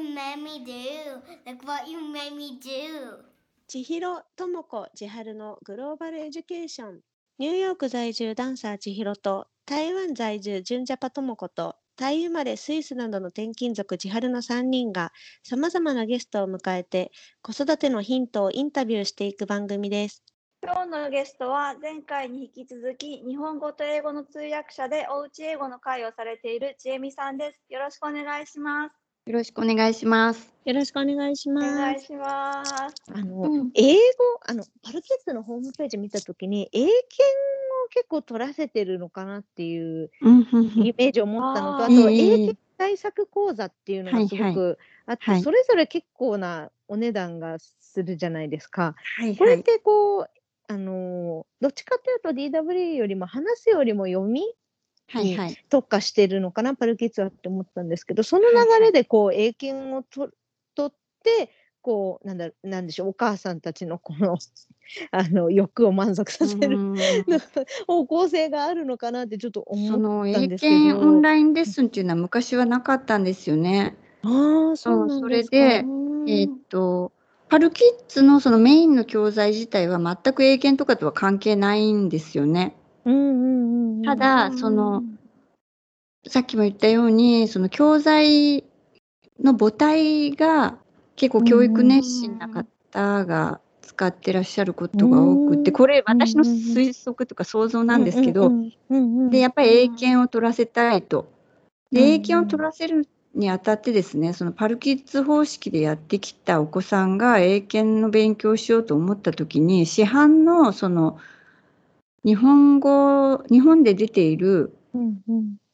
what you made me do? Look what you made me do? 千尋智子千春のグローバルエデュケーションニューヨーク在住ダンサー千尋と台湾在住純ジャパ智子とタイ生まれスイスなどの転勤族千春の3人がさまざまなゲストを迎えて子育てのヒントをインタビューしていく番組です。今日のゲストは前回に引き続き日本語と英語の通訳者でおうち英語の会をされているちえみさんです。よろしくお願いします。よろしくお願いします。よろしくお願いしおます。願いします。あの、うん英語あのパルキッズのホームページ見たときに英検を結構取らせてるのかなっていううんイメージを持ったのと、あとええ英検対策講座っていうのがすごくあって、はいそれぞれ結構なお値段がするじゃないですか。はいはい。これってこう、あのーどっちかというと DW よりも話すよりも読みはいはい。特化してるのかなパルキッズはって思ったんですけどその流はいはいれでこう英検をと取ってこうなんだなんでしょうお母さんたちのこの あの欲を満足させるうん 方向性があるのかなってちょっとそ思ったんですけど。検オンラインレッスンっていうのは昔はなかったんですよね。ああそうそ。れでうんえーっと、パルキッズのそのメインの教材自体は全く英検とかとは関係ないんですよね。うんうんただ、その、さっきも言ったように、その教材の母体が結構教育熱心な方が使ってらっしゃることが多くて、うんこれ私の推測とか想像なんですけど、で、やっぱり英検を取らせたいと。で、うん英検を取らせるにあたってですね、そのパルキッズ方式でやってきたお子さんが英検の勉強をしようと思った時に、市販のその日本語、日本で出ている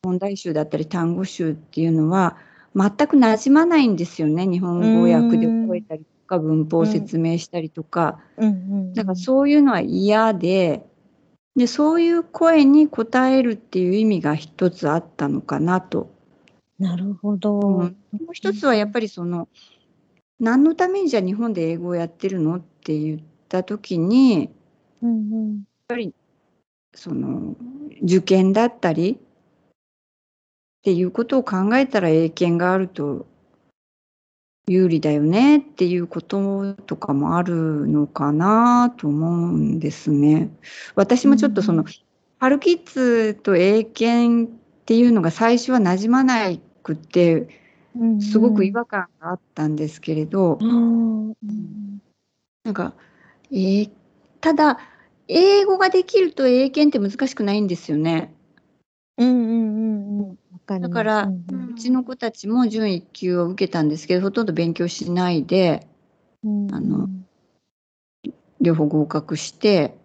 問題集だったり単語集っていうのは全く馴染まないんですよね。日本語訳で覚えたりとか、文法を説明したりとか。だからそういうのは嫌で、で、そういう声に応えるっていう意味が一つあったのかなと。なるほど。うんもう一つはやっぱりその、何のためにじゃあ日本で英語をやってるの？って言った時に、うんうんその、受験だったりっていうことを考えたら英検があると有利だよねっていうこととかもあるのかなと思うんですね。私もちょっとその、うん。パルキッズと英検っていうのが最初は馴染まないくって、うんすごく違和感があったんですけれど、うんうん。なんか、えーただ、英語ができると英検って難しくないんですよね。うんうんうんうん。だからうんうん。うちの子たちも準1級を受けたんですけど、ほとんど勉強しないで、うんあの両方合格して、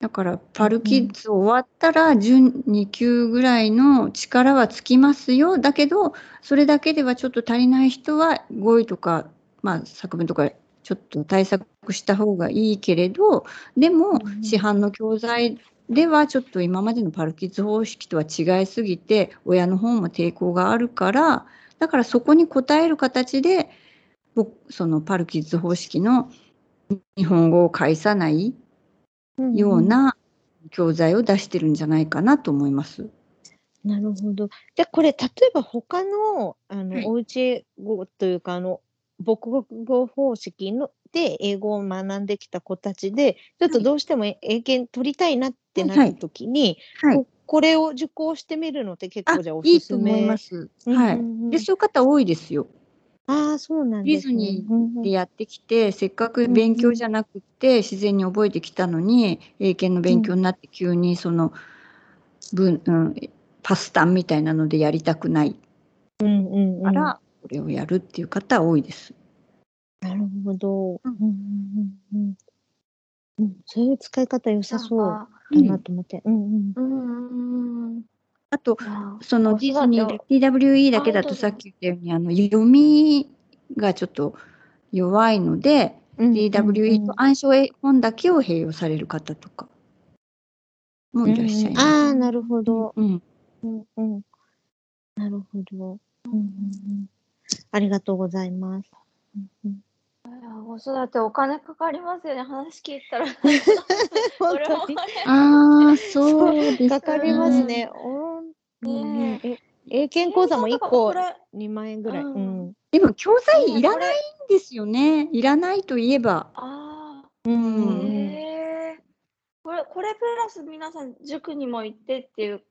だから、パルキッズ終わったら、準2級ぐらいの力はつきますよ。だけど、それだけではちょっと足りない人は、語彙とか、まあ、作文とか、ちょっと対策した方がいいけれど、でもう、ん市販の教材では、ちょっと今までのパルキッズ方式とは違いすぎて、親の方も抵抗があるから、だからそこに応える形で、僕そのパルキッズ方式の日本語を介さないような教材を出してるんじゃないかなと思います。なるほど。で、これ、例えば他の、あの、はいおうち英語というか、あの、母国語方式ので英語を学んできた子たちで、ちょっとはいどうしても英検取りたいなってなはいった時に、はいこ。これを受講してみるのって結あ構じゃあお、いいすすめ。と思います。うんはい。うんうんで、そういう方多いですよ。ああ、そうなんですね。ディズニうんうんでやってきて、せっかく勉強じゃなくて、自然に覚えてきたのに、英検の勉強になって急にその、文、うん、パスタンみたいなのでやりたくないうんうんうんから、これをやるっていう方多いです。なるほど。ううんんうんうんうんうんそういう使い方良さそうだうんなと思って。うんうんうんうんあと、うん。そのディズニー、TWE だけだとさっき言ったように、あの、読みがちょっと弱いので、うん。DWE と暗唱本だけを併用される方とかもいらっしゃいます。ああ、なるほど。うん、うんうん。なるほど。うんうんうん。ありがとうございます。うんうんいや子育てお金かかりますよね。話聞いたら。本当に？ああ、そうですかかりますね。ねえ、英検講座も1個これ2万円ぐらい。ううんん。でも教材いらないんですよね。いらないといえば。あうあ、うん。これ、これプラス皆さん塾にも行ってっていう、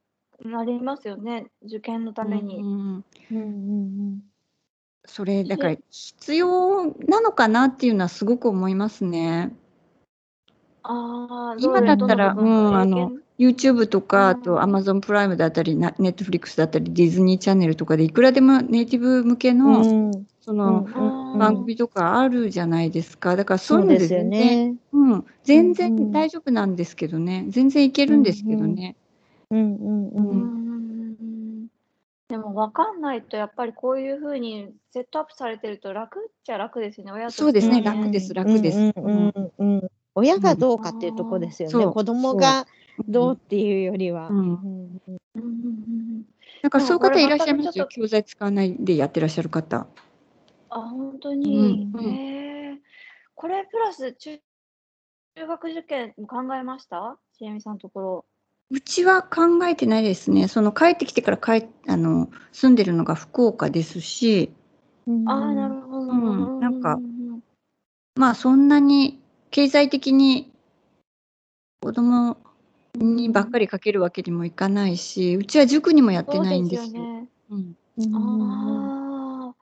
なりますよね。受験のために。うんうんうんそれだから必要なのかなっていうのはすごく思いますね。ああ、今だったらうんあの YouTube とか、あうんと Amazon プライムだったり、な Netflix だったり、ディズニーチャンネルとかでいくらでもネイティブ向けうの、ん。その、うん番組とかあるじゃないですか。だからそういうので全然、ね。うん、全然ん大丈夫なんですけどね。全然いけるんですけどね。うんうんう。うんんでも分かんないとやっぱりこういうふうにセットアップされてると楽っちゃ楽ですよね。親としてそうですね。も楽です。楽です。うんうんうんうん。親がどうかっていうとこですよね。子供がどうっていうよりは。うん。うんうんうんうん。なんかそういう方いらっしゃいますよ。教材使わないでやってらっしゃる方。あ本当に、えこれプラス中中学受験も考えました？ちえみさんのところうちは考えてないですね。その帰ってきてから帰あの住んでるのが福岡ですし、うん。ああなるほど、うん。なんかううん。まあそんなに経済的に子供にばっかりかけるわけにもいかないし、うちは塾にもやってないんですよ。そうですよね。うん。うんああ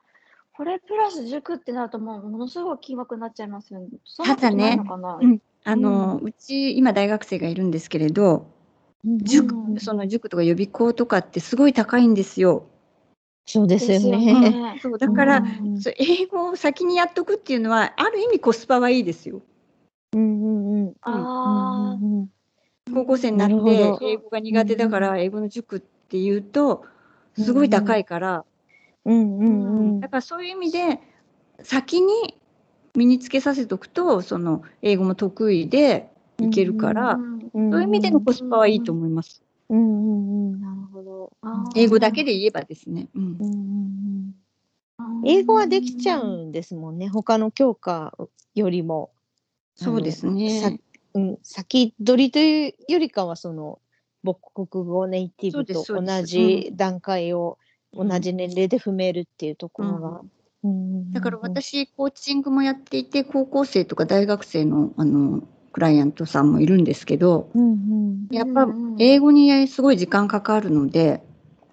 これプラス塾ってなるともうものすごい金額になっちゃいますよね。ただねうん。あの、うち今大学生がいるんですけれど、塾、うんその塾とか予備校とかってすごい高いんですよ。そうですよね。ね。そうだから、うん英語を先にやっとくっていうのはある意味コスパはいいですよ。うんうんうん。ああ、うん高校生になってど英語が苦手だから英語の塾っていうとすごい高いから、うんうんうんだからそういう意味で先に身につけさせておくとその英語も得意でいけるから、うんうん。そういう意味でのコスパはいいと思います。うんうんうん。なるほど。英語だけで言えばですね。うんうんうんうん。英語はできちゃうんですもんね。他の教科よりも。そうですさね。うん、先取りというよりかはその母国語ネイティブと同じ段階を同じ年齢で踏めるっていうところが。うんだから、私コーチングもやっていて高校生とか大学生のあのクライアントさんもいるんですけどうんうん。やっぱ英語にすごい時間かかるので、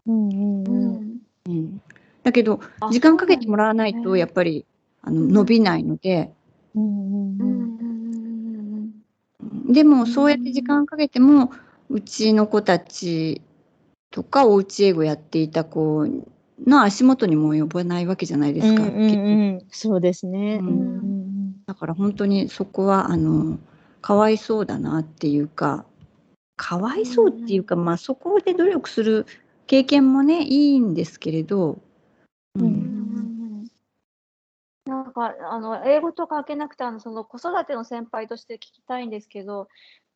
うんうんううん。んうん、だけどあ時間かけてもらわないとやっぱりあのうん伸びないので、うんうんうん。でもそうやって時間かけてもうちの子たちとかおうち英語やっていた子の足元にも及ばないわけじゃないですか。うんうんうん。そうですね。うん。だから本当にそこはあのかわいそうだなっていうかかわいそうっていうか、まあそこで努力する経験もねいいんですけれど、ううん。うん。んなんかあの英語と関係なくてあのその子育ての先輩として聞きたいんですけど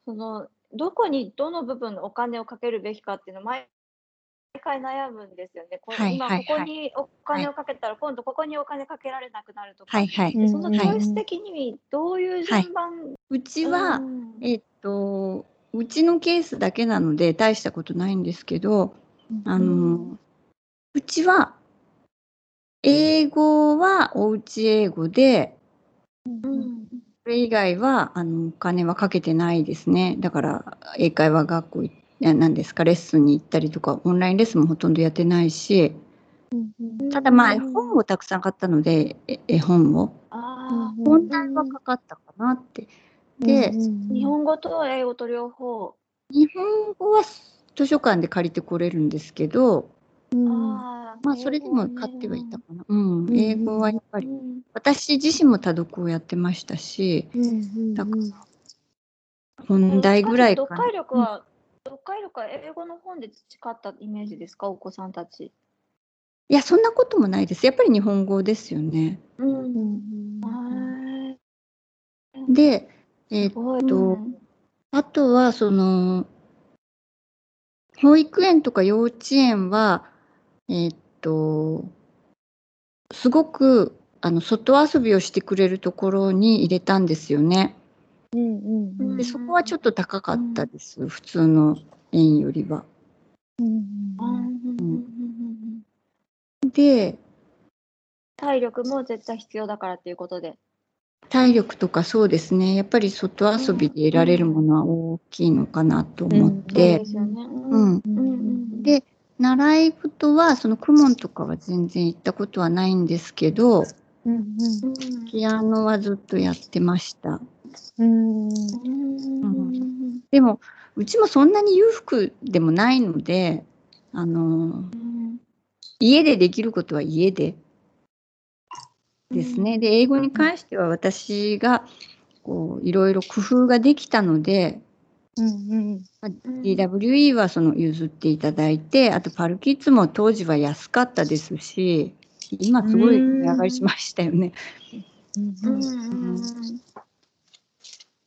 そのどこにどの部分のお金をかけるべきかっていうのを毎回悩むんですよね。こはい今はいはい。ここにお金をかけたら今度ここにお金かけられなくなるとか、はいはい、うんそのチョイス的にどういう順番、うちは、うん。えっとうちのケースだけなので大したことないんですけどあの、うちは英語はおうち英語でうん。それ以外はあのお金はかけてないですね。だから英会話学校いや何ですか？レッスンに行ったりとかオンラインレッスンもほとんどやってないし。ただまあうん。本をたくさん買ったのでえ絵本を。本題はかかったかなって。で日本語と英語と両方。日本語は図書館で借りてこれるんですけどあーまあそれでも買ってはいたかな。うん。うん英語はやっぱりうん私自身も多読をやってましたしだから本題ぐらいかな。読解力は、読解力は英語の本で培ったイメージですか、お子さんたち。いやそんなこともないです。やっぱり日本語ですよね。うん。で、えーすごい。とうんあとはその保育園とか幼稚園はえーっとすごくあの外遊びをしてくれるところに入れたんですよね。うんでそこはちょっと高かったです、普通の園よりは。うんうんうんうん。で体力も絶対必要だからっていうことで。体力とかそうですね。やっぱり外遊びで得られるものは大きいのかなと思って。で習い事はその公文とかは全然行ったことはないんですけどうんうん。ピアノはずっとやってました。うん。うん。でもうちもそんなに裕福でもないのであのうん家でできることは家で。ですね。で英語に関しては私がこういろいろ工夫ができたので、うんまあ DWE はその譲っていただいてあとパルキッズも当時は安かったですし今すごい値上がりしましたよね。うんうん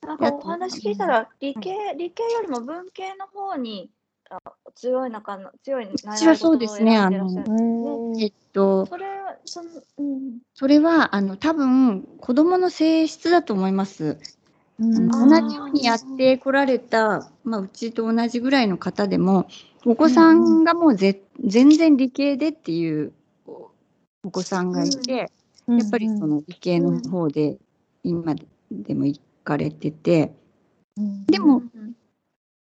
なんかお話聞いたら理系理系よりも文系の方にあ強いのかな強い習いちはそうですね事を選んでらっしゃるうん。えっとそれはそのうん。それはあの多分子どもの性質だと思います。うん。同じようにやってこられた、まあ、うちと同じぐらいの方でもお子さん。がもうぜ、全然理系でっていうおお子さんがいて、やっぱりその理系の方で今でも行かれてて、でもうん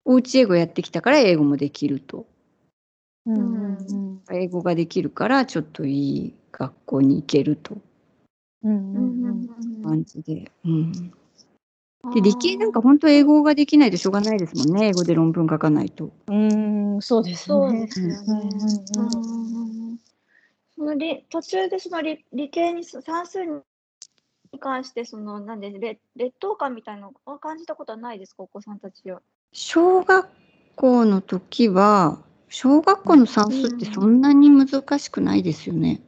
おうち英語やってきたから英語もできると。うんうん英語ができるからちょっといい学校に行けると。うんうんうんうん。感じで。うん。で理系なんか本当英語ができないとしょうがないですもんね。英語で論文書かないと。うんそうですねその理途中でその理理系に算数に関してそのなんで劣劣等感みたいなのを感じたことはないですか？お子さんたちは。小学校の時は小学校の算数ってそんなに難しくないですよね。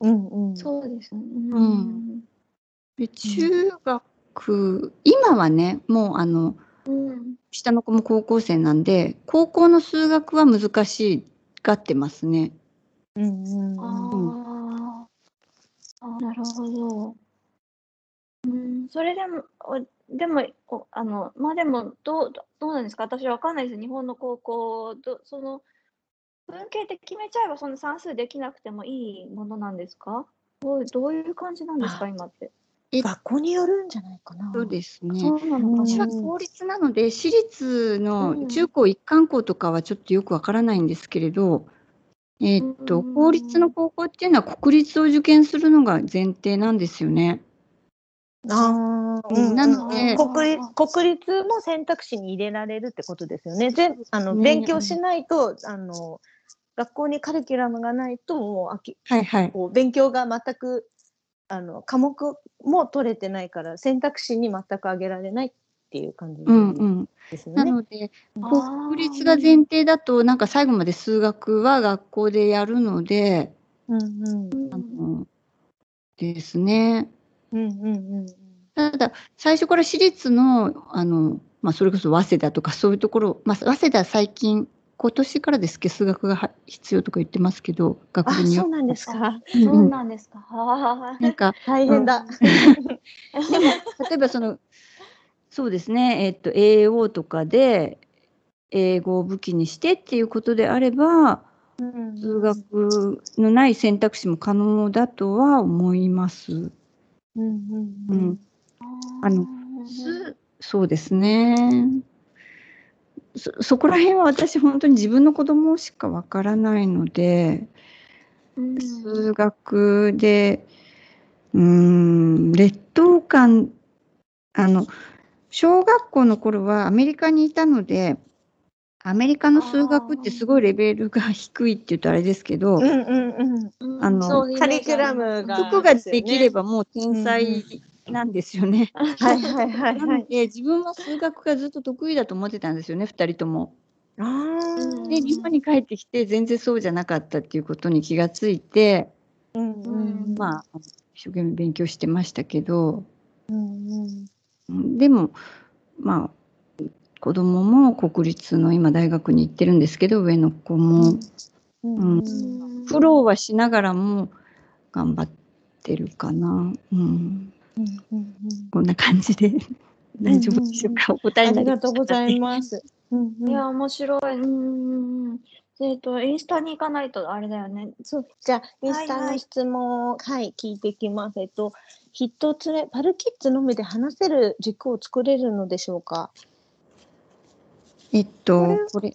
うんうんそうですね。うんで中学今はねもうあのうん下の子も高校生なんで高校の数学は難しがってますね。うんうんあーあーなるほど。うん、それでも、おでも、おあの、まあでも、どう、どどうなんですか？私わかんないです。日本の高校、どその、文系って決めちゃえば、その算数できなくてもいいものなんですか？どうどういう感じなんですか？あ今って。学校によるんじゃないかな。そうですね。そうなのか私なは公立なので私立うんの中高一貫校とかはちょっとよくわからないんですけれど、えーっとうん公立の高校っていうのは国立を受験するのが前提なんですよね。ああ、うんなので国立国立も選択肢に入れられるってことですよね。ぜあのね勉強しないとあの学校にカリキュラムがないともうあきはいはい。こう勉強が全くあの科目も取れてないから選択肢に全く上げられないっていう感じうんうん。ですよね。なので国立が前提だとなんか最後まで数学は学校でやるので、うんうんあのですね。うんうんうんただ最初から私立のあの、まあ、それこそ早稲田とかそういうところ、まあ、早稲田最近今年からですけど数学がは必要とか言ってますけど学あ部によそうなんですか。うんそううんなんですか。なんか大変だ。でも例えばそのそうですね、えっと AO とかで英語を武器にしてっていうことであればうん。数学のない選択肢も可能だとは思います。うんあのすそうですね。そそこら辺は私本当に自分の子供しかわからないので、うん。数学でうーん劣等感あの小学校の頃はアメリカにいたのでアメリカの数学ってすごいレベルが低いって言うとあれですけど、うんうんうん。うんあのカリキュラムが服ができればもう天才なんですよね。はいはいはいなはい。ので自分は数学がずっと得意だと思ってたんですよね2人とも。で日本に帰ってきて全然そうじゃなかったっていうことに気がついて、うんうん。まあ一生懸命勉強してましたけど。うんうんうんでもまあ子供も国立の今大学に行ってるんですけど上の子も。うん。苦労はしながらも頑張ってるかな。うん、こんな感じで。大丈夫でしょうか、お答えありになりました。がとうございます。うん。うんいや、面白い。うん。えっと、インスタに行かないとあれだよね。そう、じゃあ、インスタの質問を、はい、聞いていきます。えっと、一つ目、パルキッズのみで話せる軸を作れるのでしょうか？えっとこれ。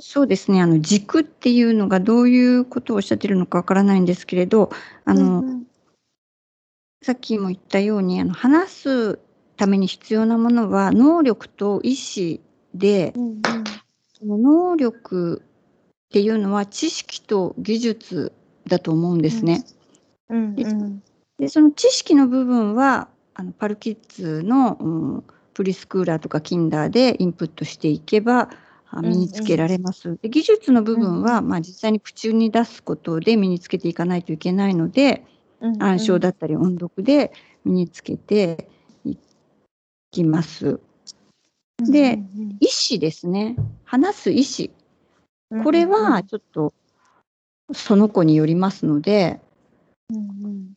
そうですね。あの軸っていうのがどういうことをおっしゃってるのかわからないんですけれどあの、うんうん。さっきも言ったようにあの話すために必要なものは能力と意思でうんうん。その能力っていうのは知識と技術だと思うんですね。うんうんでその知識の部分はあのパルキッズの、うんプリスクーラーとかキンダーでインプットしていけばあ身につけられます。で技術の部分は、まあ、実際に口に出すことで身につけていかないといけないので、うんうん暗唱だったり音読で身につけていきます。でうん意思ですね。話す意思。うんこれはちょっとその子によりますので、うんうん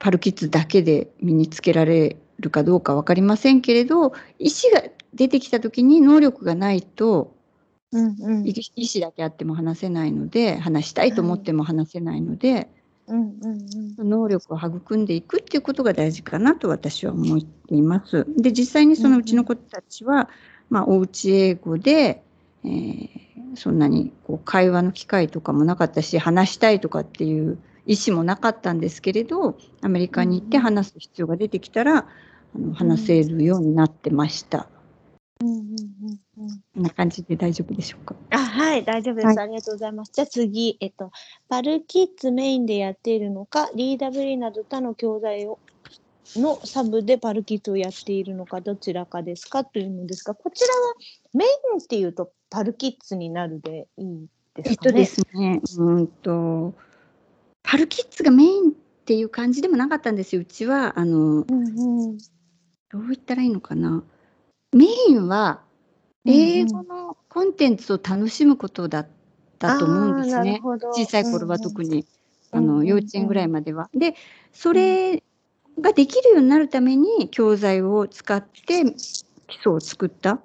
パルキッズだけで身につけられるかどうか分かりませんけれど意思が出てきた時に能力がないとうんうん。意意思だけあっても話せないので話したいと思っても話せないので、うんうんうん。能力を育んでいくっていうことが大事かなと私は思っています。で実際にそのうちの子たちは、まあ、おうち英語で、えーそんなにこう会話の機会とかもなかったし話したいとかっていう意思もなかったんですけれどアメリカに行って話す必要が出てきたら、あの話せるようになってました。うんうんうんうんこんな感じで大丈夫でしょうか？あ、はい、大丈夫です。はいありがとうございます。じゃあ次、えっと、パルキッズメインでやっているのか、DW など他の教材をのサブでパルキッズをやっているのか、どちらかですか？というのですが、こちらはメインっていうとパルキッズになるでいいですかね？えっとですね、うーんとパルキッズがメインっていう感じでもなかったんですよ。うちはあのうんうん。どう言ったらいいのかな。メインは英語のコンテンツを楽しむことだったと思うんですね。あーなるほど小さい頃は特に、うんうんあのうんうん幼稚園ぐらいまでは。でそれができるようになるために教材を使って基礎を作った。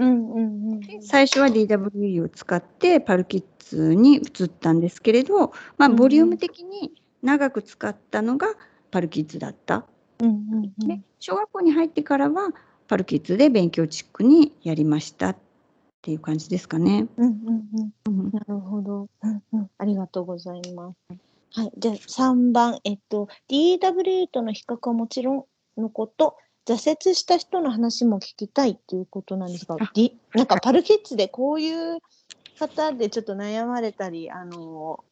うんうんうん。最初は DWE を使ってパルキッズに移ったんですけれど、まあ、ボリューム的に長く使ったのがパルキッズだった。うんうんうんで小学校に入ってからはパルキッズで勉強チックにやりましたっていう感じですかね。うんうんなるほど。うんうん。ありがとうございます。はい。じゃあ3番、えっと、DW との比較はもちろんのこと、挫折した人の話も聞きたいっていうことなんですがなんかパルキッズでこういう方でちょっと悩まれたり、あの、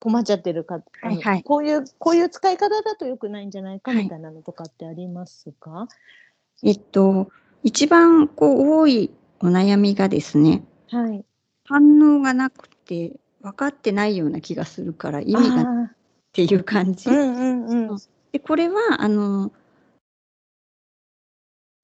困っちゃってるか、あのはいはいこういう、こういう使い方だと良くないんじゃないかはいみたいなのとかってありますか？えっと一番こう多いお悩みがですねはい。反応がなくて分かってないような気がするから意味がっあていう感じ。ーうんうんうん。でこれはあの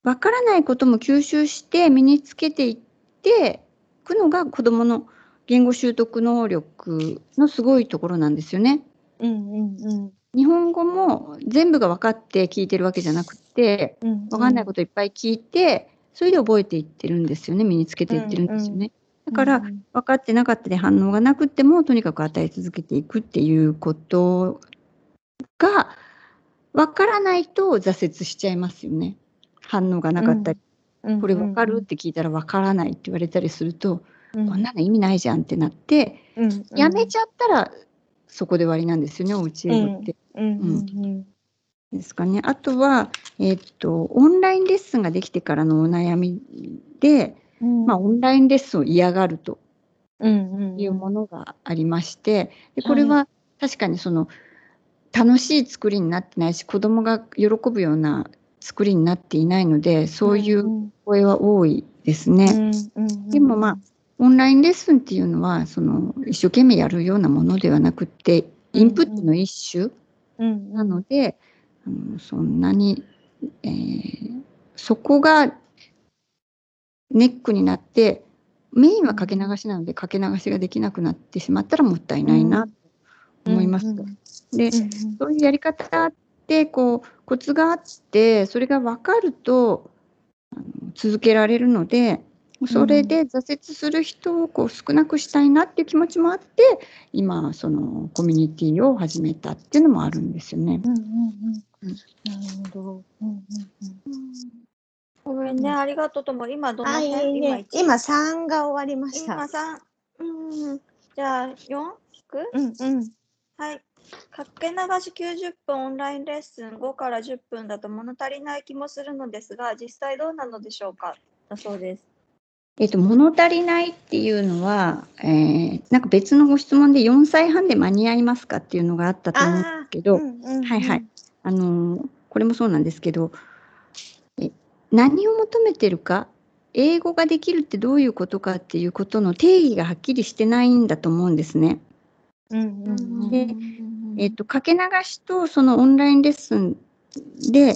分からないことも吸収して身につけていっていくのが子どもの言語習得能力のすごいところなんですよね。うんうんうん。日本語も全部が分かって聞いてるわけじゃなくてうん分かんないこといっぱい聞いてそれで覚えていってるんですよね身につけていってるんですよね。だからうん分かってなかったで反応がなくってもとにかく与え続けていくっていうことが分からないと挫折しちゃいますよね。反応がなかったり、うん。これ分かる？って聞いたら分からないって言われたりすると、うん。こんなの意味ないじゃんってなって、うん。やめちゃったらそこで終わりなんですよねおうち英語って。うん。うん。ですかね。あとは、えっとオンラインレッスンができてからのお悩みで、うん。まあ、オンラインレッスンを嫌がるというものがありましてでこれは確かにその楽しい作りになってないし子どもが喜ぶような作りになっていないのでそういう声は多いですね。でもまあオンラインレッスンっていうのはその一生懸命やるようなものではなくってインプットの一種うんなので、そんなに、えーそこがネックになってメインはかけ流しなのでかけ流しができなくなってしまったらもったいないなと思います。で、そういうやり方ってこうコツがあってそれが分かるとあの続けられるのでそれで挫折する人をこう少なくしたいなっていう気持ちもあって今そのコミュニティを始めたっていうのもあるんですよね。うんうんうんうんなるほど。うんうんうんごめんね、ありがとうとも。今どの辺？いね。今三が終わりまし今た。三。うん。じゃあ四？聞く？うんうん。はい。かけ流し90分オンラインレッスン5から10分だと物足りない気もするのですが、実際どうなのでしょうか？だそうです。えっと、物足りないっていうのは、えーなんか別のご質問で4歳半で間に合いますかっていうのがあったと思うんですけど、うんうんうんはいはい。あのーこれもそうなんですけど、え何を求めてるか、英語ができるってどういうことかっていうことの定義がはっきりしてないんだと思うんですね。うんうんうん。でえっと、かけ流しとそのオンラインレッスンで、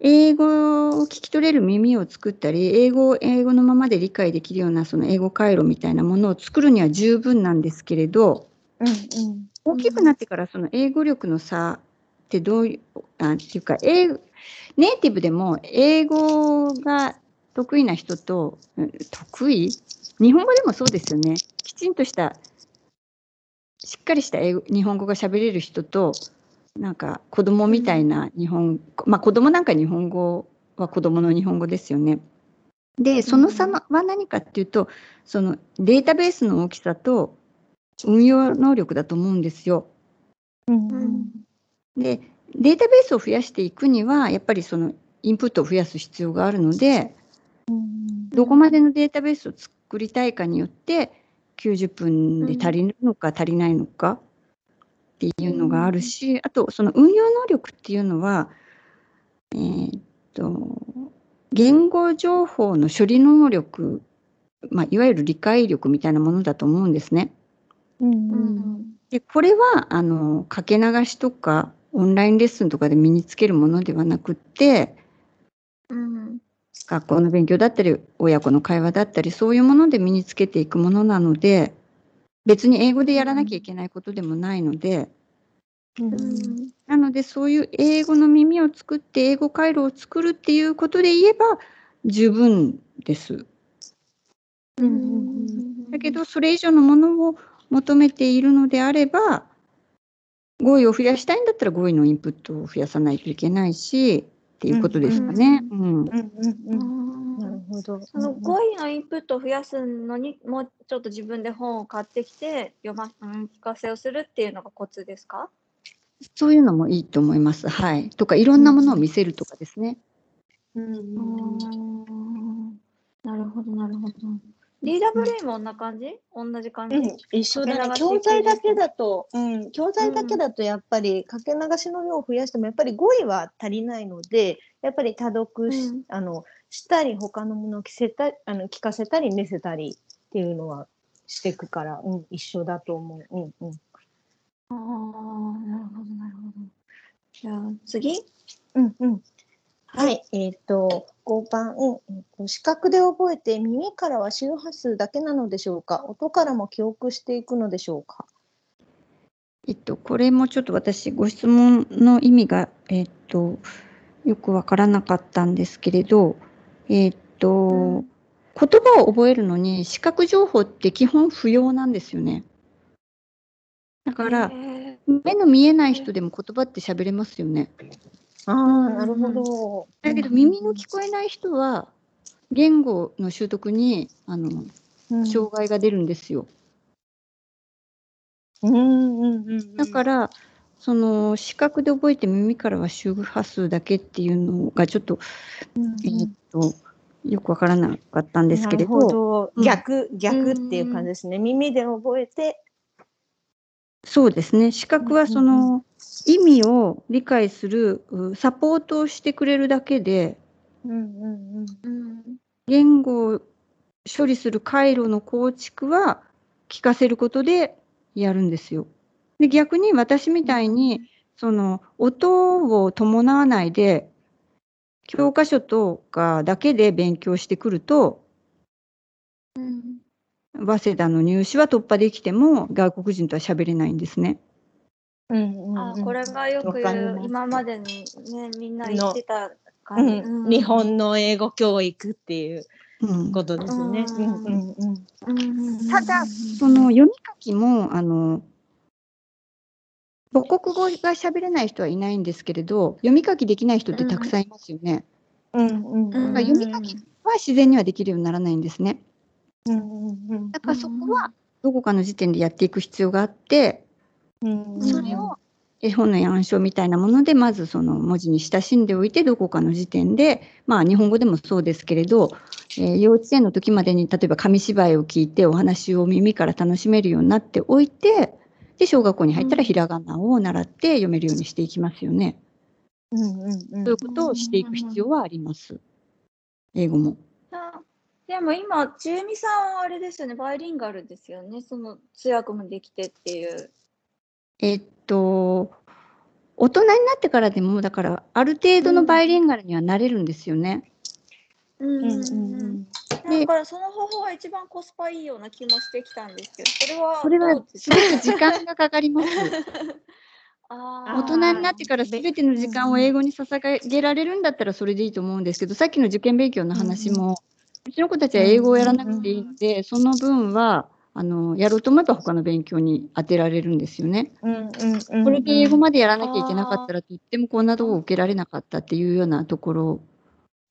英語を聞き取れる耳を作ったり、英語を英語のままで理解できるようなその英語回路みたいなものを作るには十分なんですけれど、うんうん大きくなってからその英語力の差ってどういう、あっていうか、英語ネイティブでも英語が得意な人と、うん得意？日本語でもそうですよね。きちんとした、しっかりした英語日本語が喋れる人と、なんか子供みたいな日本、まあ子供なんか日本語は子供の日本語ですよね。で、その差のは何かっていうと、そのデータベースの大きさと運用能力だと思うんですよ。うんうんで、データベースを増やしていくには、やっぱりそのインプットを増やす必要があるので、うんどこまでのデータベースを作りたいかによって、90分で足りるのか足りないのかっていうのがあるし、あとその運用能力っていうのは、えーっと、言語情報の処理能力、まあ、いわゆる理解力みたいなものだと思うんですね。うんで、これは、あの、かけ流しとか、オンラインレッスンとかで身につけるものではなくって、うん学校の勉強だったり、親子の会話だったり、そういうもので身につけていくものなので、別に英語でやらなきゃいけないことでもないので、うんなので、そういう英語の耳を作って、英語回路を作るっていうことで言えば、十分です。うんうんだけど、それ以上のものを求めているのであれば、語彙を増やしたいんだったら語彙のインプットを増やさないといけないし、っていうことですかね。うんうんうんううんんなるほど。その語彙のインプットを増やすのにもうちょっと自分で本を買ってきて読ま、うん、聞かせをするっていうのがコツですか？そういうのもいいと思います。はい。とか、いろんなものを見せるとかですね。うんうんなるほどなるほど。DWA もこんな感じ？同じ感じ、うん、一緒だね。教材だけだと、うん、教材だけだとやっぱりかけ流しの量を増やしてもやっぱり語彙は足りないので、やっぱり多読し,、うんあのしたり他のものを着せたあの聞かせたり見せたりっていうのはしていくから、うん、一緒だと思う。うんうん。ああなるほどなるほど。じゃあ次？うんうん。はい、えっ、と、5番、視覚で覚えて耳からは周波数だけなのでしょうか？音からも記憶していくのでしょうか？えっと、これもちょっと私、ご質問の意味が、えっと、よくわからなかったんですけれど、えっと、うん言葉を覚えるのに視覚情報って基本不要なんですよね。だから、へ目の見えない人でも言葉って喋れますよね。ああ、なるほど。だけど耳の聞こえない人は言語の習得にあのうん障害が出るんですよ。うんうんうんうん。だから、その視覚で覚えて耳からは周波数だけっていうのがちょっと、うんえーっとよくわからなかったんですけれどどうん逆、逆っていう感じですね。耳で覚えて、そうですね。視覚はそうんの意味を理解するうサポートをしてくれるだけで言語を処理する回路の構築は聞かせることでやるんですよ。で逆に私みたいにその音を伴わないで教科書とかだけで勉強してくるとうん早稲田の入試は突破できても外国人とは喋れないんですね。うんうんうんあこれがよくわかります今までにねみんな言ってたう感じ、ん、日本の英語教育っていう。うんことですね。ううんんうんうん。ただその読み書きも、あの、母国語が喋れない人はいないんですけれど、読み書きできない人ってたくさんいますよね。読み書きは自然にはできるようにならないんですね。うんうんだからそこはどこかの時点でやっていく必要があって、うんそれを絵本の暗唱みたいなものでまずその文字に親しんでおいてどこかの時点でまあ日本語でもそうですけれど、えー幼稚園の時までに例えば紙芝居を聞いてお話を耳から楽しめるようになっておいてで小学校に入ったらひらがなを習って読めるようにしていきますよね。うんうんうんそういうことをしていく必要はあります。英語も。あでも今、千恵美さんはあれですよね、バイリンガルですよね、その通訳もできてっていう。えっと大人になってからでもだからある程度のバイリンガルにはなれるんですよね。うんうんうんうんだからその方法が一番コスパいいような気もしてきたんですけど、それはそれはすごく時間がかかります。あ大人になってから全ての時間を英語に捧げられるんだったらそれでいいと思うんですけど、さっきの受験勉強の話も、うちの子たちは英語をやらなくていいので、その分はあのやろうと思えば他の勉強に当てられるんですよね。うんうんうんこれで英語までやらなきゃいけなかったら、とってもこんなとこ受けられなかったっていうようなところ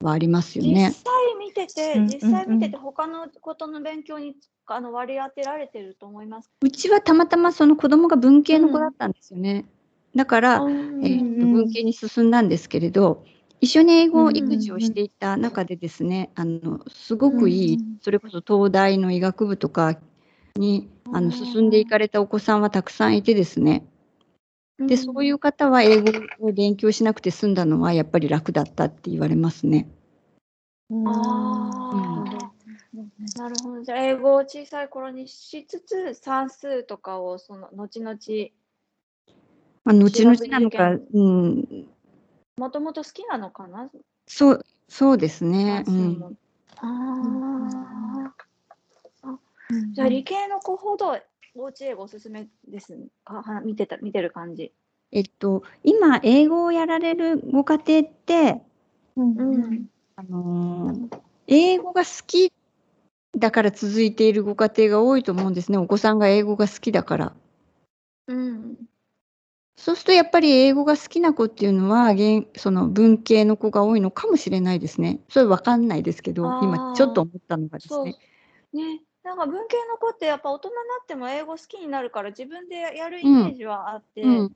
はありますよ実ね。際見てて、うん実際見てて、他のことの勉強にあの割り当てられてると思います？うちはたまたまその子供が文系の子だったんですよね。だから、えーとうん文系に進んだんですけれど、一緒に英語育児をしていた中でですね、あのすごくいい、うんそれこそ東大の医学部とかにあの進んでいかれたお子さんはたくさんいてですね、でそういう方は英語を勉強しなくて済んだのはやっぱり楽だったって言われますね。うん。なるほど。じゃあ、英語を小さい頃にしつつ、算数とかをその後々、まあ、後々なのか、うん、もともと好きなのかな？そうそうですね算。うん。ああ。じゃあ、理系の子ほど、おうち英語おすすめですか？は見てた、見てる感じ。えっと、今、英語をやられるご家庭って、うんうん。あのー英語が好きだから続いているご家庭が多いと思うんですね。お子さんが英語が好きだから。うん。そうするとやっぱり英語が好きな子っていうのは現その文系の子が多いのかもしれないですね。それわかんないですけど今ちょっと思ったのがですね。。ね。なんか文系の子ってやっぱ大人になっても英語好きになるから自分でやるイメージはあって、うん、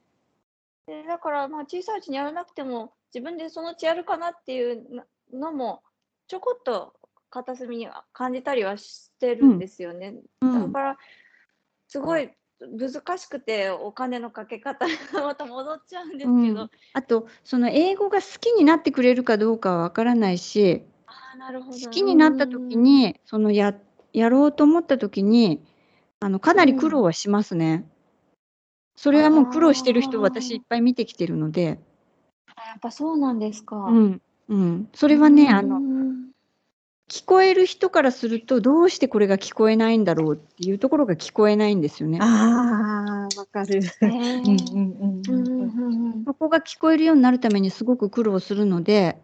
でだからまあ小さいうちにやらなくても自分でそのうちやるかなっていうのもちょこっと片隅には感じたりはしてるんですよね。うんだからすごい難しくてお金のかけ方が また戻っちゃうんですけど、うん。あとその英語が好きになってくれるかどうかはわからないしああなるほど。好きになった時にそのややろうと思った時にあのかなり苦労はしますね。それはもう苦労してる人私いっぱい見てきてるので、やっぱそうなんですか。うん。うん、それはねあのうん聞こえる人からするとどうしてこれが聞こえないんだろうっていうところが聞こえないんですよね。ああ、わかる。そこが聞こえるようになるためにすごく苦労するので、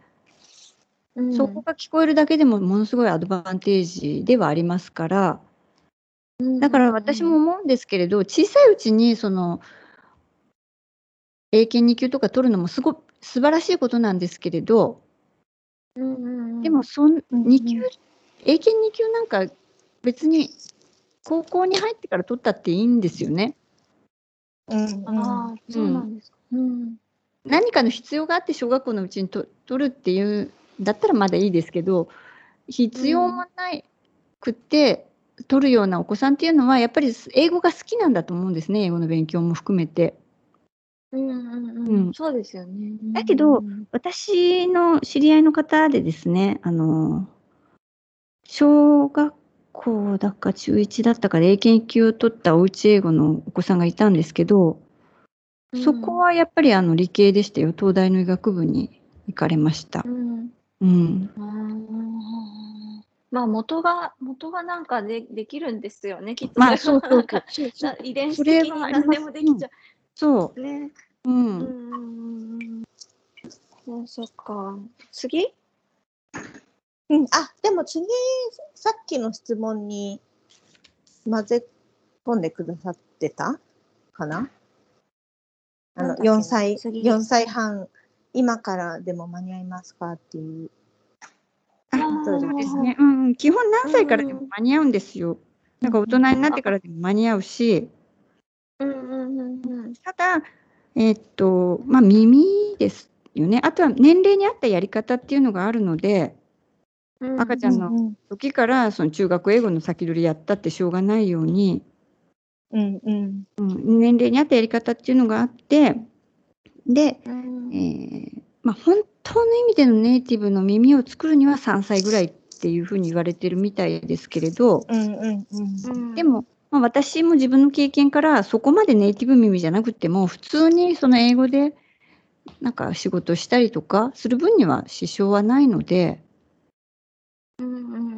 うん。そこが聞こえるだけでもものすごいアドバンテージではありますから、だから私も思うんですけれど、小さいうちにその英検2級とか取るのもすごく素晴らしいことなんですけれど、うんうんうんでもそんうん2級、英検2級なんか別に高校に入ってから取ったっていいんですよね。うんうんああ、そうなんですか。うん。何かの必要があって小学校のうちにと取るっていうんだったらまだいいですけど必要もないくて取るようなお子さんっていうのはやっぱり英語が好きなんだと思うんですね英語の勉強も含めて。うんうんううんん。そうですよね。だけどうん私の知り合いの方でですねあの小学校だか中1だったかで英検1級を取ったおうち英語のお子さんがいたんですけど、そこはやっぱりあの理系でしたよ東大の医学部に行かれましたう。ん。うんまあ元が元がなんかでできるんですよねきっと。まあそうそう そう遺伝子そ的に何でもできちゃそうね。う、うんんうんうんうん。あそっか。次？うん、あ、でも次、さっきの質問に混ぜ込んでくださってた？かな？あの、なんだっけ4歳、次4歳半、今からでも間に合いますかっていう。あそうそうですね。うんうん、基本何歳からでも間に合うんですよ。なんか大人になってからでも間に合うし、うんうんうんうん。ただ、えーっと、まあ耳ですよね。あとは年齢に合ったやり方っていうのがあるので、赤ちゃんのうん時からその中学英語の先取りやったってしょうがないように、うんうん。うん、年齢に合ったやり方っていうのがあって、で、うん。えーまあ、本当の意味でのネイティブの耳を作るには3歳ぐらいっていうふうに言われてるみたいですけれど、うんうんうんうん。でも、まあ、私も自分の経験からそこまでネイティブ耳じゃなくても普通にその英語でなんか仕事したりとかする分には支障はないので、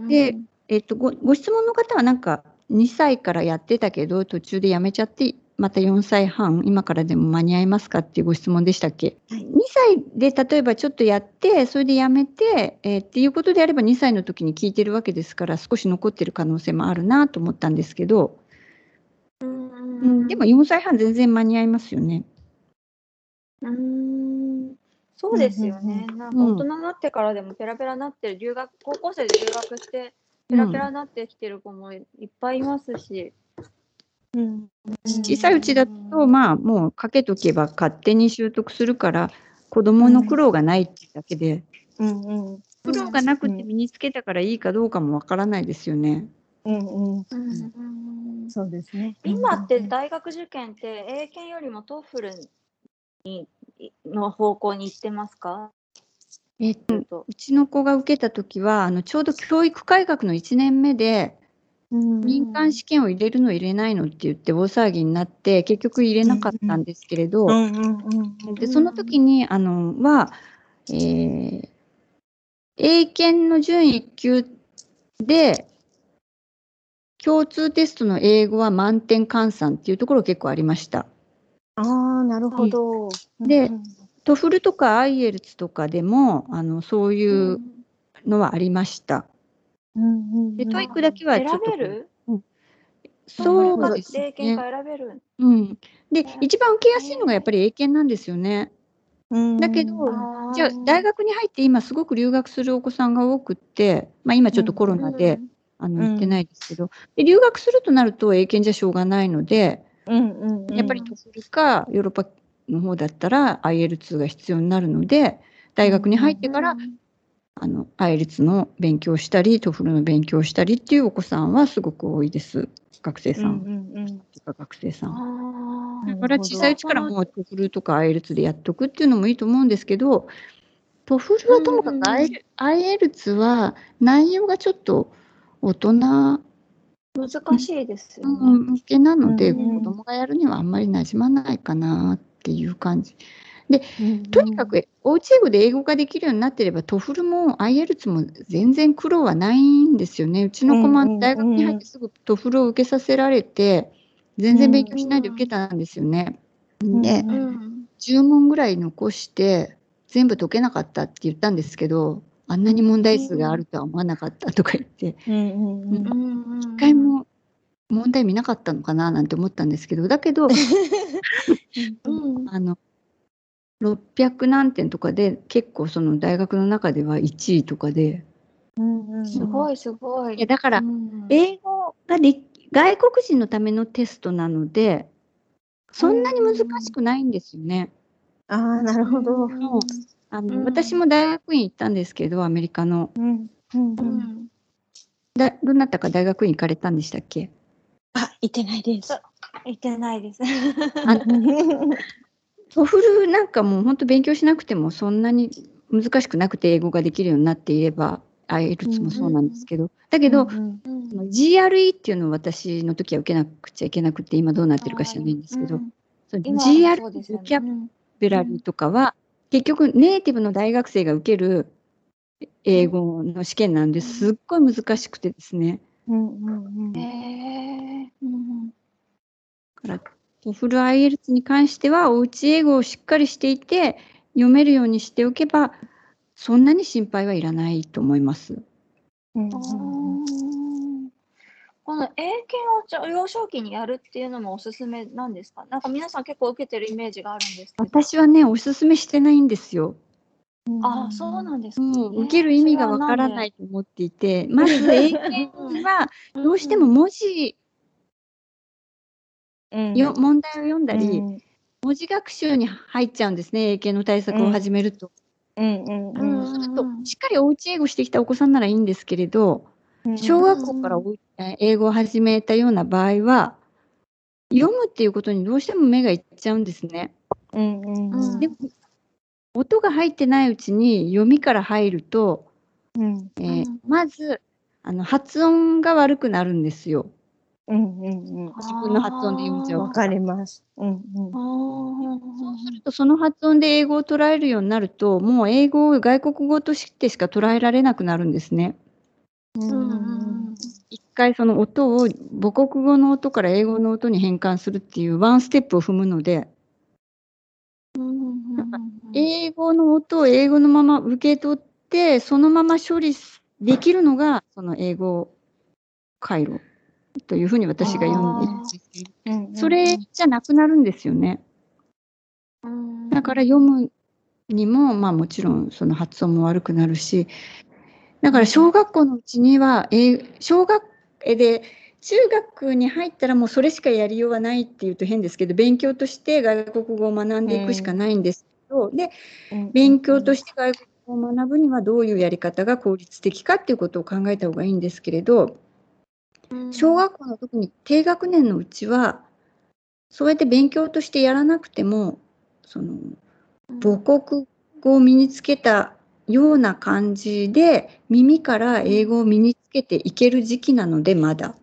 でえっとごご質問の方はなんか2歳からやってたけど途中でやめちゃってまた4歳半今からでも間に合いますかっていうご質問でしたっけ、はい。2歳で例えばちょっとやってそれでやめて、えーっていうことであれば2歳の時に聞いてるわけですから少し残ってる可能性もあるなと思ったんですけど、でも4歳半全然間に合いますよね。うん。そうですよね。なんか大人になってからでもペラペラになってる留学高校生で留学してペラペラになってきてる子もいっぱいいますし。うん。小さいうちだとまあもうかけとけば勝手に習得するから子供の苦労がないってだけで、うん。うん苦労がなくてうん身につけたからいいかどうかもわからないですよね。うんうん。そうですね。今って大学受験って英検よりも TOEFLにの方向に行ってますか？えっと、と。うちの子が受けた時はあのちょうど教育改革の1年目で民間試験を入れるの入れないのって言って大騒ぎになって結局入れなかったんですけれど、でその時にあのは、えー英検の準1級で共通テストの英語は満点換算っていうところ結構ありました。ああ、なるほど。でうん TOEFL とか IELTS とかでもあのそういうのはありました。うんうんで、うん TOEIC だけはちょっと選べる？そうです英検ね。が選べる。うん、で一番受けやすいのがやっぱり英検なんですよね。うんだけどうんじゃあ大学に入って今すごく留学するお子さんが多くって、まあ、今ちょっとコロナで、うん行ってないですけど、で留学するとなると英検じゃしょうがないので、うんうんうん。やっぱり TOEFL かヨーロッパの方だったら IELTS が必要になるので大学に入ってから、あの IELTS の勉強をしたり TOEFL の勉強をしたりっていうお子さんはすごく多いです。学生さん、うんうんうん。学生さん。あだから小さいうちからもうトフルとか IELTS でやっとくっていうのもいいと思うんですけど、 TOEFL はともかくうん IEL- IELTS は内容がちょっと大人難しいですよね。向けなので、うん子供がやるにはあんまり馴染まないかなっていう感じ。うんとにかく、おうち英語で英語ができるようになってれば、 TOEFL も IELTS も全然苦労はないんですよね。うちの子うんうんうんも大学に入ってすぐ TOEFL を受けさせられて、全然勉強しないで受けたんですよね。で、うんうん10問ぐらい残して全部解けなかったって言ったんですけどあんなに問題数があるとは思わなかったとか言って。一回も問題見なかったのかななんて思ったんですけどだけど うん。あの600何点とかで結構その大学の中では1位とかで。うんうん。すごいすごい。いやだからうん。英語がで外国人のためのテストなのでそんなに難しくないんですよね。ああ、なるほど。うんあのうん。私も大学院行ったんですけどアメリカの。うんうんううん。んだどなたか大学院行かれたんでしたっけ？あ、行ってないです。行ってないです。あ TOEFL なんかもう本当勉強しなくてもそんなに難しくなくて英語ができるようになっていれば IELTS もそうなんですけど、だけど、うんその GRE っていうのを私の時は受けなくちゃいけなくて今どうなってるか知らないんですけど、うん。GRE ですよね。ボキャブラリーとかは、結局ネイティブの大学生が受ける英語の試験なんですっごい難しくてですね。うんうんうんへえ。うんだから TOEFL IELTS に関してはおうち英語をしっかりしていて読めるようにしておけばそんなに心配はいらないと思います。うんうーんこの英検を幼少期にやるっていうのもおすすめなんですか？なんか皆さん結構受けてるイメージがあるんですけど。私はね、おすすめしてないんですよ。ああ、そうなんですか。もうえー受ける意味がわからないと思っていて、まず英検は どうしても文字うんよ問題を読んだり、うん文字学習に入っちゃうんですね、英検の対策を始めると。うんうんううんんそうすると、しっかりおうち英語してきたお子さんならいいんですけれど、うん小学校から英語を始めたような場合は、読むっていうことにどうしても目がいっちゃうんですね。うんうんうん。でも、音が入ってないうちに読みから入ると、うん。えーうん。まずあの発音が悪くなるんですよ。うんうんうん。自分の発音で読んじゃうわかります。うんうん。そうするとその発音で英語を捉えるようになるともう英語を外国語としてしか捉えられなくなるんですね。うん回その音を母国語の音から英語の音に変換するっていうワンステップを踏むので英語の音を英語のまま受け取ってそのまま処理できるのがその英語回路というふうに私が読んでいるそれじゃなくなるんですよね。だから読むにも、まあもちろんその発音も悪くなるし、だから小学校のうちには、えー小学えで、中学に入ったらもうそれしかやりようはないっていうと変ですけど、勉強として外国語を学んでいくしかないんですけど、で、勉強として外国語を学ぶにはどういうやり方が効率的かっていうことを考えた方がいいんですけれど、小学校の時に低学年のうちは、そうやって勉強としてやらなくても、その母国語を身につけたような感じで耳から英語を身につけていける時期なのでまだ。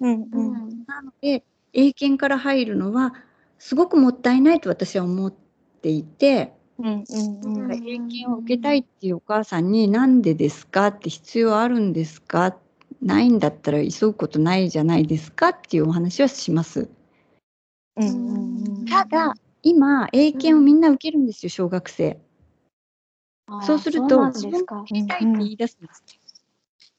うんうんなので英検から入るのはすごくもったいないと私は思っていて、うんうんうん英検を受けたいっていうお母さんになんでですかって必要あるんですか？ないんだったら急ぐことないじゃないですかっていうお話はします。うんうんただ今英検をみんな受けるんですよ小学生。そうするとそうなんですか受けたいって言い出すんです。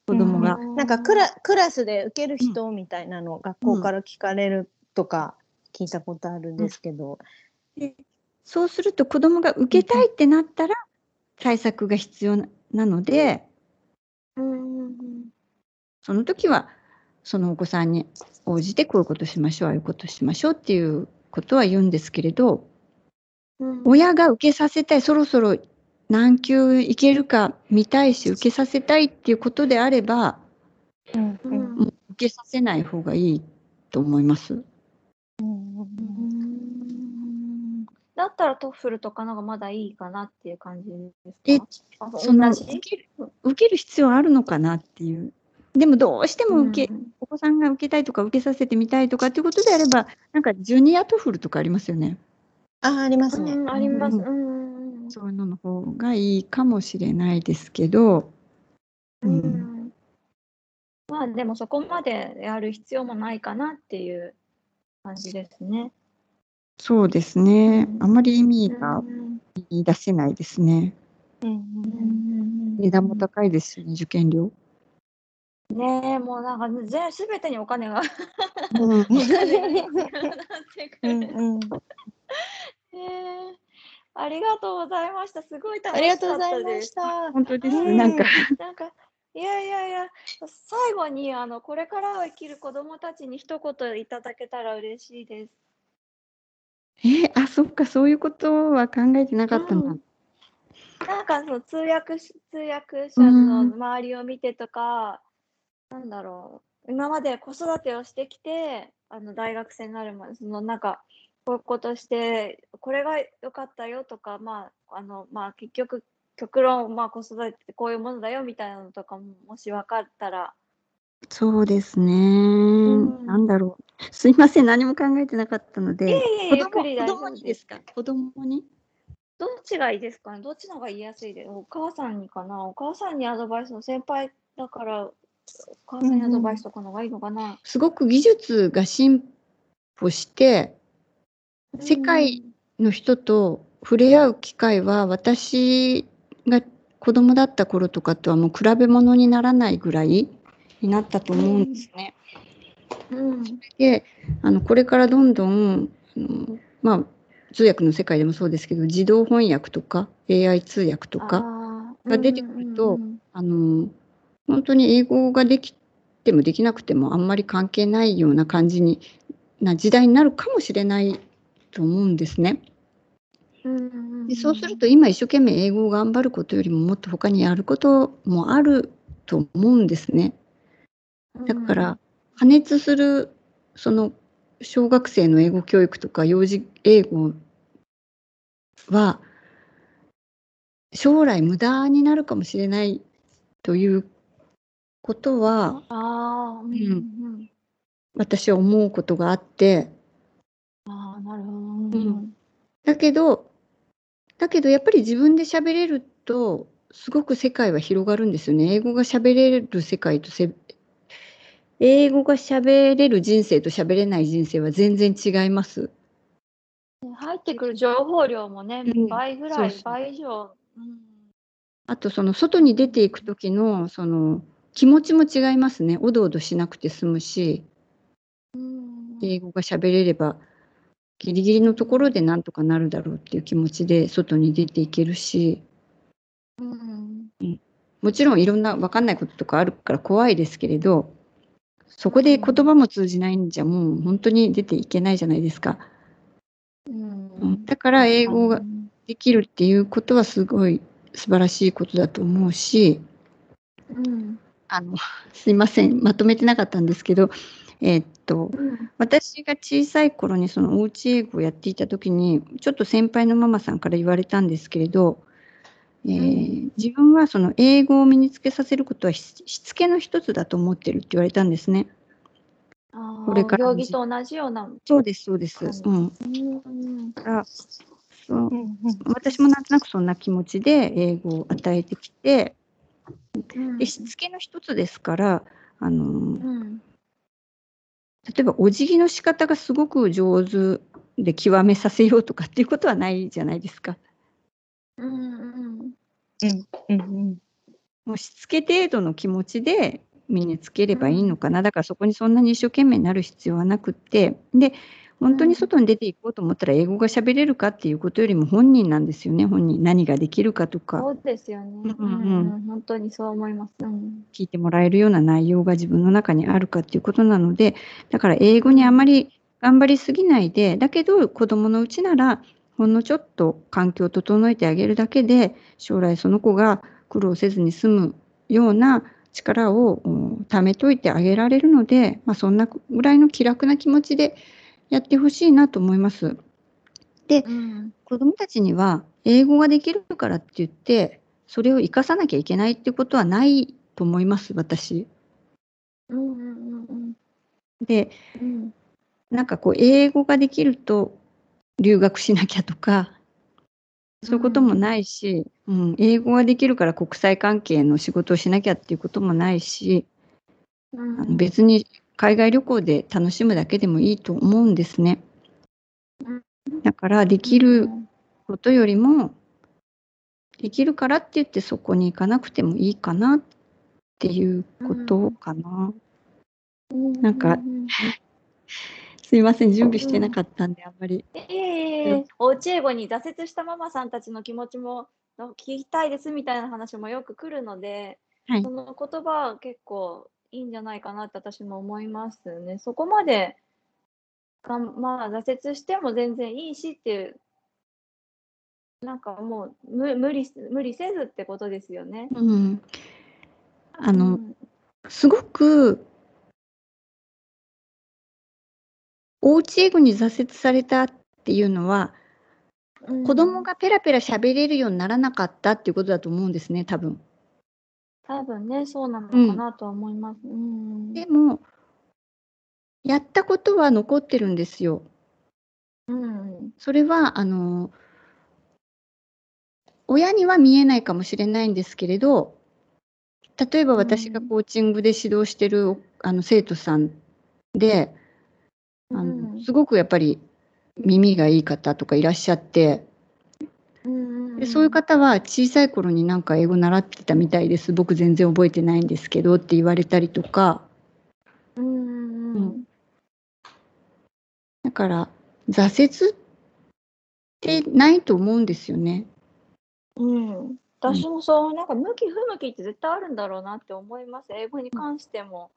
子供が。なんかクラクラスで受ける人みたいなの学校から聞かれるとか聞いたことあるんですけど。そうすると子供が受けたいってなったら対策が必要ななので、その時はそのお子さんに応じてこういうことしましょうああいうことしましょうっていうことは言うんですけれど親が受けさせたいそろそろ何級いけるか見たいし受けさせたいっていうことであればうんうん受けさせない方がいいと思います。だったらトッフルとかのがまだいいかなっていう感じでですか？あその同じ？受ける受ける必要あるのかなっていう。でもどうしても受け、うんお子さんが受けたいとか受けさせてみたいとかっていうことであればなんかジュニアトフルとかありますよね。あありますね。うんあります。ううんんそういうのの方がいいかもしれないですけど、ううんんまあでもそこまでやる必要もないかなっていう感じですね。そうですね。あまり意味うがん言い出せないですね。値段も高いですしね、受験料。ねえ、もうなんかぜすべてにお金がうん お金が必要になってくる。うんうん えーありがとうございました。すごい楽ありしかったがとうございまです。した。本当です。うんなんか、なんか、いやいやいや、最後にあのこれからを生きる子どもたちに一言いただけたら嬉しいです。えあ、そっか、そういうことは考えてなかったな。うんなんかその通訳し通訳者の周りを見てとか、なんだろう、今まで子育てをしてきて、あの大学生になるまで、そのなんか、こういうことして、これが良かったよとか、まあ、あの、まあ、結局、極論、まあ、子育てってこういうものだよみたいなのとかも、もし分かったら、そうですね。んなんだろう。すいません、何も考えてなかったので。いえ子供子。供にですすか？子供に？どっちがいいですかね？どっちの方が言いやすいですお母さんにかな？お母さんにアドバイスの先輩だから、お母さんにアドバイスとかの方がいいのかな、すごく技術が進歩して、世界の人と触れ合う機会は私が子子供だった頃とかとはもう比べ物にならないぐらいになったと思うんですね。うん。であのこれからどんどんあのまあ通訳の世界でもそうですけど自動翻訳とか AI 通訳とかが出てくるとうんうんあの本当に英語ができてもできなくてもあんまり関係ないような感じにな時代になるかもしれないと思うんですね。でそうすると今一生懸命英語を頑張ることよりももっと他にやることもあると思うんですね。だから加熱するその小学生の英語教育とか幼児英語は将来無駄になるかもしれないということはうんうん私は思うことがあってだけどだけどやっぱり自分で喋れるとすごく世界は広がるんですよね。英語が喋れる世界とせ英語が喋れる人生と喋れない人生は全然違います。ね入ってくる情報量もね、うん倍ぐらい、そうそう倍以上。うんあとその外に出ていく時のその気持ちも違いますね。おどおどしなくて済むし、うん英語が喋れればギリギリのところでなんとかなるだろうっていう気持ちで外に出ていけるし、うん。もちろんいろんな分かんないこととかあるから怖いですけれど、そこで言葉も通じないんじゃもう本当に出ていけないじゃないですか。うん。うん。だから英語がうんできるっていうことはすごい素晴らしいことだと思うし、うんあの、すいません、まとめてなかったんですけど、えーっと、うん。私が小さい頃にそのおうち英語をやっていた時にちょっと先輩のママさんから言われたんですけれど、えー自分はその英語を身につけさせることはししつけの一つだと思ってるって言われたんですね。これからの行儀と同じような。そうですそうです。はいうん、うん。だからそう私もなんとなくそんな気持ちで英語を与えてきてうん。でしつけの一つですからあのうん例えばお辞儀の仕方がすごく上手で極めさせようとかっていうことはないじゃないですか。うんうんうん。うんもうしつけ程度の気持ちで身につければいいのかな、だからそこにそんなに一生懸命になる必要はなくって。で本当に外に出ていこうと思ったら英語が喋れるかっていうことよりも本人なんですよね本人。何ができるかとか。そうですよね。うんうんうん。本当にそう思います。うん。聞いてもらえるような内容が自分の中にあるかっていうことなのでだから英語にあまり頑張りすぎないでだけど子どものうちならほんのちょっと環境を整えてあげるだけで将来その子が苦労せずに済むような力をうん貯めといてあげられるので、まあ、そんなぐらいの気楽な気持ちでやってほしいなと思います。うん子どもたちには英語ができるからって言ってそれを生かさなきゃいけないってことはないと思います私。うんうんうんでうんなんかこう英語ができると留学しなきゃとかそういうこともないし、うん英語ができるから国際関係の仕事をしなきゃっていうこともないしうんあの別に海外旅行で楽しむだけでもいいと思うんですねうん。だからできることよりもできるからって言ってそこに行かなくてもいいかなっていうことかな。うんなんかすいません準備してなかったんであんまり。ええおうち英語に挫折したママさんたちの気持ちもの聞きたいですみたいな話もよく来るので、はいその言葉は結構いいんじゃないかなって私も思いますね。そこまでがんまあ挫折しても全然いいしっていうなんかもう無無理無理せずってことですよね。うん、あうの、んすごくおうち英語に挫折されたっていうのはうん子供がペラペラ喋れるようにならなかったっていうことだと思うんですね多分。多分ねそうなのかなとは思います。うん。でもやったことは残ってるんですよ。うん。それはあの親には見えないかもしれないんですけれど例えば私がうん。コーチングで指導してるおあの生徒さんであうん。のすごくやっぱり耳がいい方とかいらっしゃってでそういう方は小さい頃になんか英語習ってたみたいです。僕全然覚えてないんですけどって言われたりとか、うんうんうん。だから挫折ってないと思うんですよね。うん、私もそう、なんか向き不向きって絶対あるんだろうなって思います。英語に関しても。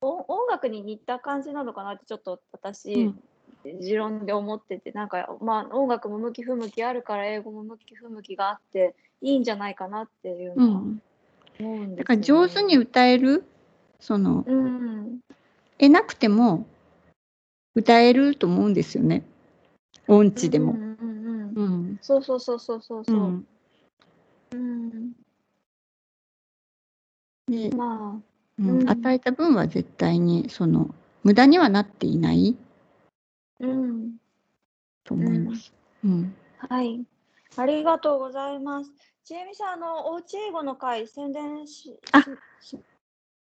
お音楽に似た感じなのかなってちょっと私、持論で思ってて、なんかまあ音楽も向き不向きあるから英語も向き不向きがあっていいんじゃないかなっていううのはん、思うんですよね。だから上手に歌える？そのうん、得なくても歌えると思うんですよね。音痴でも。うんうんうんうん。うん。そうそうそうそうそうう。そう。ん。うん、でまあ、うんうん。与えた分は絶対にその無駄にはなっていないうん。と思います。うんはい。ありがとうございます。ちえみさん、あの、おうち英語の会、宣伝し、あししま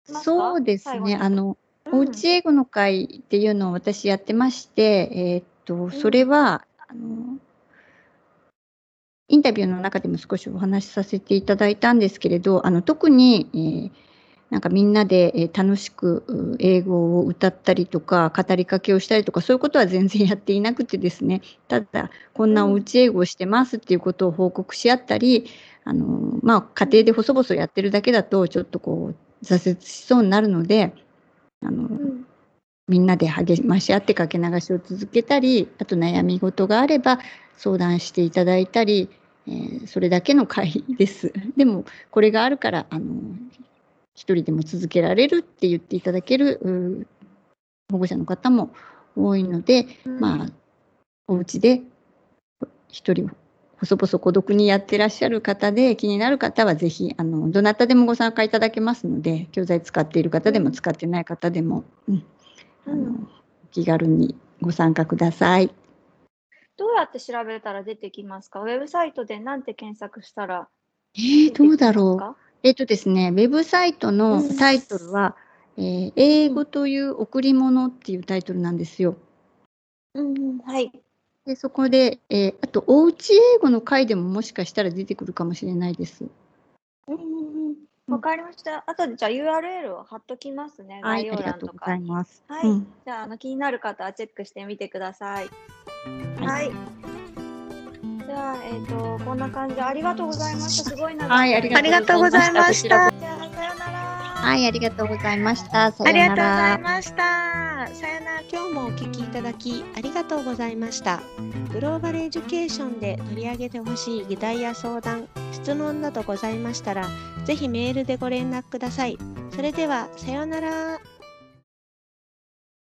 すか？そうです最後にねあの、うんおうち英語の会っていうのを私やってまして、えーっとそれは、あのインタビューの中でも少しお話しさせていただいたんですけれどあの特に、えーなんかみんなで、楽しく英語を歌ったりとか語りかけをしたりとかそういうことは全然やっていなくてですねただこんなおうち英語をしてますっていうことを報告し合ったりあの、まあ、家庭で細々やってるだけだとちょっとこう挫折しそうになるのであの、みんなで励まし合ってかけ流しを続けたりあと悩み事があれば相談していただいたり、えーそれだけの会です。でもこれがあるからあの一人でも続けられるって言っていただけるう保護者の方も多いので、まあお家で一人細々孤独にやってらっしゃる方で気になる方はぜひあのどなたでもご参加いただけますので教材使っている方でも使ってない方でも、うんあの気軽にご参加ください。どうやって調べたら出てきますか？ウェブサイトでなんて検索したらえー、どうだろう。うえっとですね、ウェブサイトのうんタイトルは、えー英語という贈り物っていうタイトルなんですよ。うんうん、はい。でそこで、えーあと、おうち英語の回でももしかしたら出てくるかもしれないです。うんうんうん。わかりました。あとでじゃあ URL を貼っときますね。はい、概要ありが欄とかとうござい。ます。はいうんじゃああの気になる方はチェックしてみてください。はいはい。じゃあ、えっ、と、こんな感じでありがとうございました。すごい長はい、ありがとうございました。じゃあ、さよなら。はい、ありがとうございました。さありよながとうございら。ました。さよなら。今日もお聞きいただきありがとうございました。グローバルエデュケーションで取り上げてほしい議題や相談、質問などございましたら、ぜひメールでご連絡ください。それでは、さようなら。